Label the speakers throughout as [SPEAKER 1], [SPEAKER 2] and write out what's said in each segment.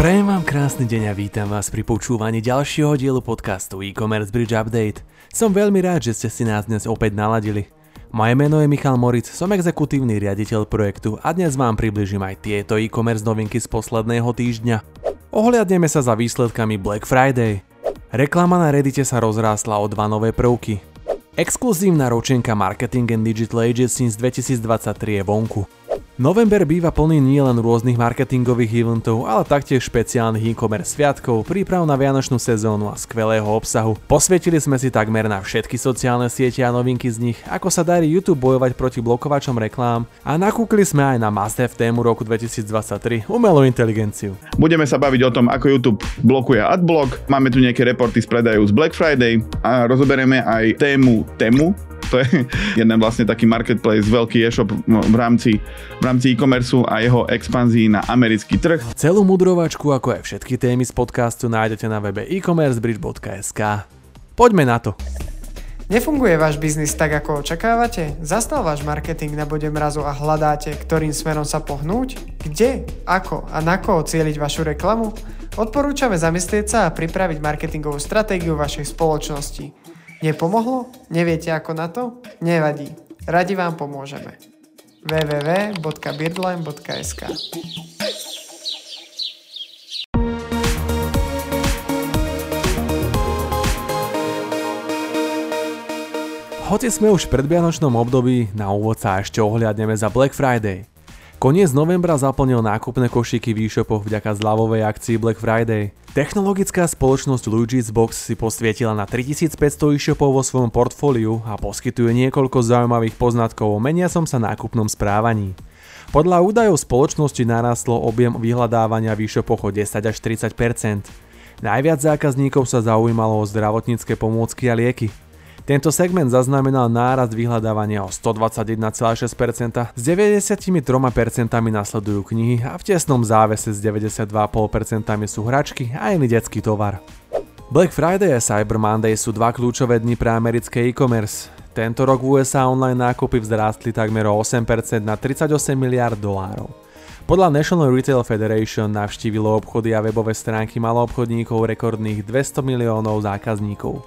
[SPEAKER 1] Prajem vám krásny deň a vítam vás pri počúvaní ďalšieho dielu podcastu e-commerce Bridge Update. Som veľmi rád, že ste si nás dnes opäť naladili. Moje meno je Michal Moric, som exekutívny riaditeľ projektu a dnes vám približím aj tieto e-commerce novinky z posledného týždňa. Ohliadneme sa za výsledkami Black Friday. Reklama na Reddite sa rozrástla o dva nové prvky. Exkluzívna ročenka Marketing and Digital Agencies 2023 je vonku. November býva plný nielen rôznych marketingových eventov, ale taktiež špeciálnych e-commerce sviatkov, príprav na vianočnú sezónu a skvelého obsahu. Posvietili sme si takmer na všetky sociálne siete a novinky z nich, ako sa darí YouTube bojovať proti blokovačom reklám a nakúkli sme aj na must tému roku 2023, umelú inteligenciu.
[SPEAKER 2] Budeme sa baviť o tom, ako YouTube blokuje adblock, máme tu nejaké reporty z predajov z Black Friday a rozoberieme aj tému tému, to je jeden vlastne taký marketplace, veľký e-shop v rámci, v rámci e-commerce a jeho expanzii na americký trh.
[SPEAKER 1] Celú mudrovačku, ako aj všetky témy z podcastu nájdete na webe e-commercebridge.sk. Poďme na to.
[SPEAKER 3] Nefunguje váš biznis tak, ako očakávate? Zastal váš marketing na bode mrazu a hľadáte, ktorým smerom sa pohnúť? Kde, ako a na koho cieliť vašu reklamu? Odporúčame zamyslieť sa a pripraviť marketingovú stratégiu vašej spoločnosti. Nepomohlo? Neviete ako na to? Nevadí. Radi vám pomôžeme. www.birdline.sk
[SPEAKER 1] Hoci sme už v predvianočnom období, na úvod sa ešte ohliadneme za Black Friday. Koniec novembra zaplnil nákupné košíky v e-shopoch vďaka zľavovej akcii Black Friday. Technologická spoločnosť Luigi's Box si posvietila na 3500 e-shopov vo svojom portfóliu a poskytuje niekoľko zaujímavých poznatkov o meniacom sa nákupnom správaní. Podľa údajov spoločnosti narastlo objem vyhľadávania v e-shopoch o 10 až 30% Najviac zákazníkov sa zaujímalo o zdravotnícke pomôcky a lieky. Tento segment zaznamenal nárast vyhľadávania o 121,6%, s 93% nasledujú knihy a v tesnom závese s 92,5% sú hračky a iný detský tovar. Black Friday a Cyber Monday sú dva kľúčové dni pre americké e-commerce. Tento rok v USA online nákupy vzrástli takmer o 8% na 38 miliard dolárov. Podľa National Retail Federation navštívilo obchody a webové stránky maloobchodníkov rekordných 200 miliónov zákazníkov.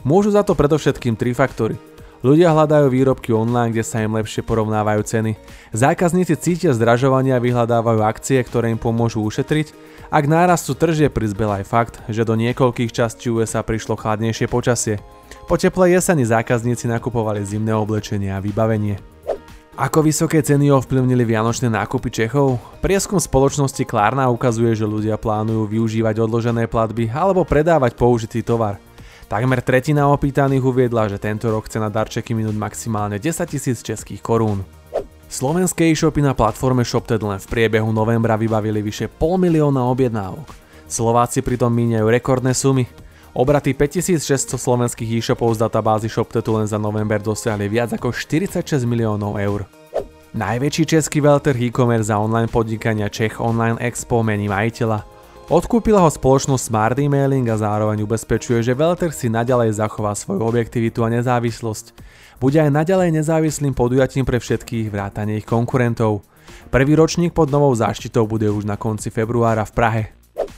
[SPEAKER 1] Môžu za to predovšetkým tri faktory. Ľudia hľadajú výrobky online, kde sa im lepšie porovnávajú ceny. Zákazníci cítia zdražovanie a vyhľadávajú akcie, ktoré im pomôžu ušetriť. A k nárastu tržie prizbel aj fakt, že do niekoľkých častí USA prišlo chladnejšie počasie. Po teplej jeseni zákazníci nakupovali zimné oblečenie a vybavenie. Ako vysoké ceny ovplyvnili vianočné nákupy Čechov? Prieskum spoločnosti Klárna ukazuje, že ľudia plánujú využívať odložené platby alebo predávať použitý tovar – Takmer tretina opýtaných uviedla, že tento rok chce na darčeky minúť maximálne 10 tisíc českých korún. Slovenské e-shopy na platforme ShopTed len v priebehu novembra vybavili vyše pol milióna objednávok. Slováci pritom míňajú rekordné sumy. Obraty 5600 slovenských e-shopov z databázy ShopTetu len za november dosiahli viac ako 46 miliónov eur. Najväčší český veľtrh e-commerce za online podnikania Čech Online Expo mení majiteľa. Odkúpila ho spoločnosť Smart Emailing a zároveň ubezpečuje, že Velter si naďalej zachová svoju objektivitu a nezávislosť. Bude aj naďalej nezávislým podujatím pre všetkých vrátane ich konkurentov. Prvý ročník pod novou záštitou bude už na konci februára v Prahe.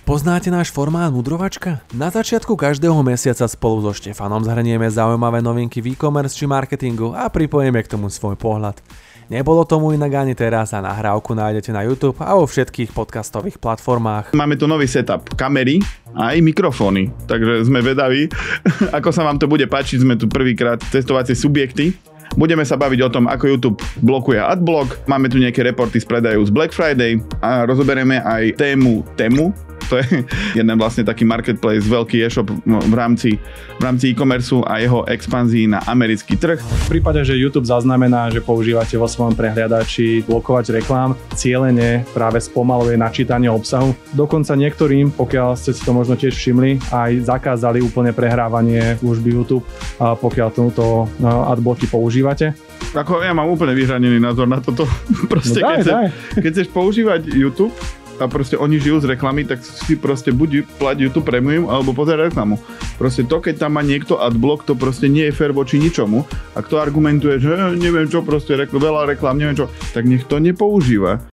[SPEAKER 1] Poznáte náš formát Mudrovačka? Na začiatku každého mesiaca spolu so Štefanom zhrnieme zaujímavé novinky v e-commerce či marketingu a pripojíme k tomu svoj pohľad. Nebolo tomu inak ani teraz a nahrávku nájdete na YouTube a vo všetkých podcastových platformách.
[SPEAKER 2] Máme tu nový setup kamery a aj mikrofóny, takže sme vedaví, ako sa vám to bude páčiť. Sme tu prvýkrát testovacie subjekty Budeme sa baviť o tom, ako YouTube blokuje adblock, máme tu nejaké reporty z predajov z Black Friday a rozoberieme aj tému tému, je jeden vlastne taký marketplace, veľký e-shop v rámci, v rámci e-commerce a jeho expanzii na americký trh.
[SPEAKER 4] V prípade, že YouTube zaznamená, že používate vo svojom prehliadači blokovať reklám, cieľene práve spomaluje načítanie obsahu. Dokonca niektorým, pokiaľ ste si to možno tiež všimli, aj zakázali úplne prehrávanie služby YouTube, pokiaľ túto adblocky používate.
[SPEAKER 2] Ako ja mám úplne vyhranený názor na toto. Proste, no daj, keď, daj. keď chceš používať YouTube, a proste oni žijú z reklamy, tak si proste buď plať YouTube Premium alebo pozerať reklamu. Proste to, keď tam má niekto adblock, to proste nie je fair voči ničomu. A kto argumentuje, že neviem čo, proste rekl- veľa reklam, neviem čo, tak nech to nepoužíva.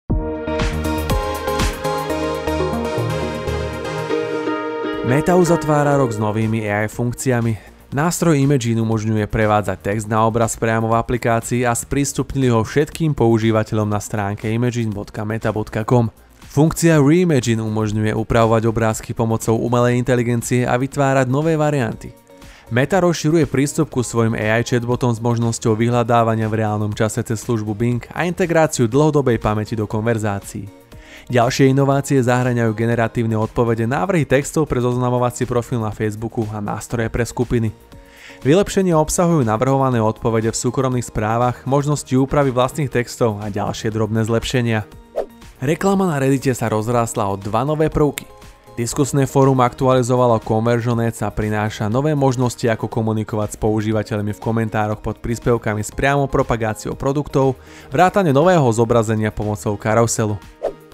[SPEAKER 1] Meta uzatvára rok s novými AI funkciami. Nástroj Imagine umožňuje prevádzať text na obraz priamo v aplikácii a sprístupnili ho všetkým používateľom na stránke imagine.meta.com. Funkcia Reimagine umožňuje upravovať obrázky pomocou umelej inteligencie a vytvárať nové varianty. Meta rozširuje prístup ku svojim AI chatbotom s možnosťou vyhľadávania v reálnom čase cez službu Bing a integráciu dlhodobej pamäti do konverzácií. Ďalšie inovácie zahraňajú generatívne odpovede, návrhy textov pre zoznamovací profil na Facebooku a nástroje pre skupiny. Vylepšenia obsahujú navrhované odpovede v súkromných správach, možnosti úpravy vlastných textov a ďalšie drobné zlepšenia. Reklama na Reddite sa rozrástla o dva nové prvky. Diskusné fórum aktualizovalo Conversionet a prináša nové možnosti ako komunikovať s používateľmi v komentároch pod príspevkami s priamou propagáciou produktov, vrátane nového zobrazenia pomocou karuselu.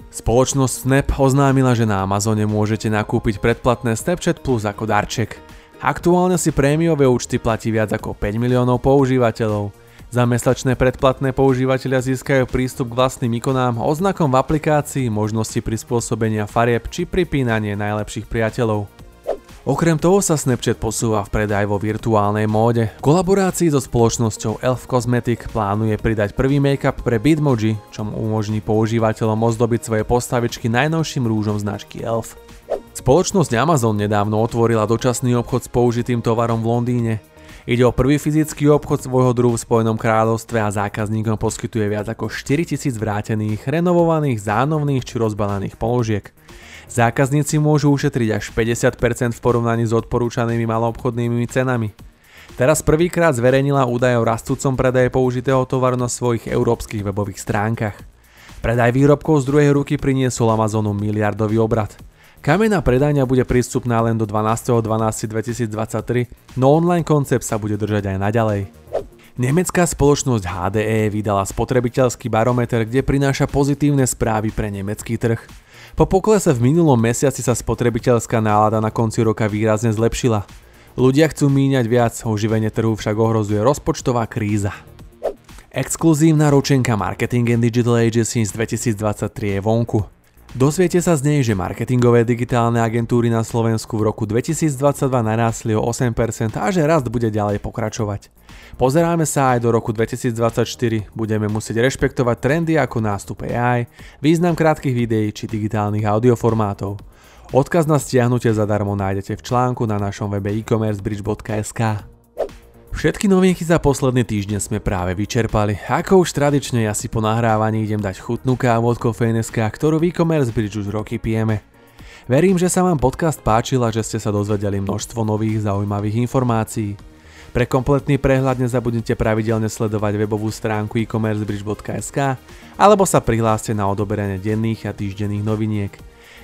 [SPEAKER 1] Spoločnosť Snap oznámila, že na Amazone môžete nakúpiť predplatné Snapchat Plus ako darček. Aktuálne si prémiové účty platí viac ako 5 miliónov používateľov. Za mesačné predplatné používateľia získajú prístup k vlastným ikonám, oznakom v aplikácii, možnosti prispôsobenia farieb či pripínanie najlepších priateľov. Okrem toho sa Snapchat posúva v predaj vo virtuálnej móde. V kolaborácii so spoločnosťou Elf Cosmetic plánuje pridať prvý make-up pre Bitmoji, čo mu umožní používateľom ozdobiť svoje postavičky najnovším rúžom značky Elf. Spoločnosť Amazon nedávno otvorila dočasný obchod s použitým tovarom v Londýne. Ide o prvý fyzický obchod svojho druhu v Spojenom kráľovstve a zákazníkom poskytuje viac ako 4000 vrátených, renovovaných, zánovných či rozbalených položiek. Zákazníci môžu ušetriť až 50% v porovnaní s odporúčanými maloobchodnými cenami. Teraz prvýkrát zverejnila údaje o rastúcom predaje použitého tovaru na svojich európskych webových stránkach. Predaj výrobkov z druhej ruky priniesol Amazonu miliardový obrad. Kamená predajňa bude prístupná len do 12.12.2023, no online koncept sa bude držať aj naďalej. Nemecká spoločnosť HDE vydala spotrebiteľský barometer, kde prináša pozitívne správy pre nemecký trh. Po poklese v minulom mesiaci sa spotrebiteľská nálada na konci roka výrazne zlepšila. Ľudia chcú míňať viac, oživenie trhu však ohrozuje rozpočtová kríza. Exkluzívna ročenka Marketing and Digital Agencies 2023 je vonku. Dozviete sa z nej, že marketingové digitálne agentúry na Slovensku v roku 2022 narástli o 8% a že rast bude ďalej pokračovať. Pozeráme sa aj do roku 2024, budeme musieť rešpektovať trendy ako nástup AI, význam krátkych videí či digitálnych audioformátov. Odkaz na stiahnutie zadarmo nájdete v článku na našom webe e-commercebridge.sk. Všetky novinky za posledný týždeň sme práve vyčerpali. Ako už tradične ja si po nahrávaní idem dať chutnú kávu od Kofejneska, ktorú v e-commerce bridge už roky pijeme. Verím, že sa vám podcast páčil a že ste sa dozvedeli množstvo nových zaujímavých informácií. Pre kompletný prehľad nezabudnite pravidelne sledovať webovú stránku e-commercebridge.sk alebo sa prihláste na odoberanie denných a týždenných noviniek.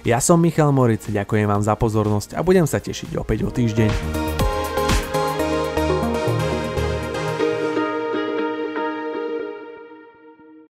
[SPEAKER 1] Ja som Michal Moric, ďakujem vám za pozornosť a budem sa tešiť opäť o týždeň.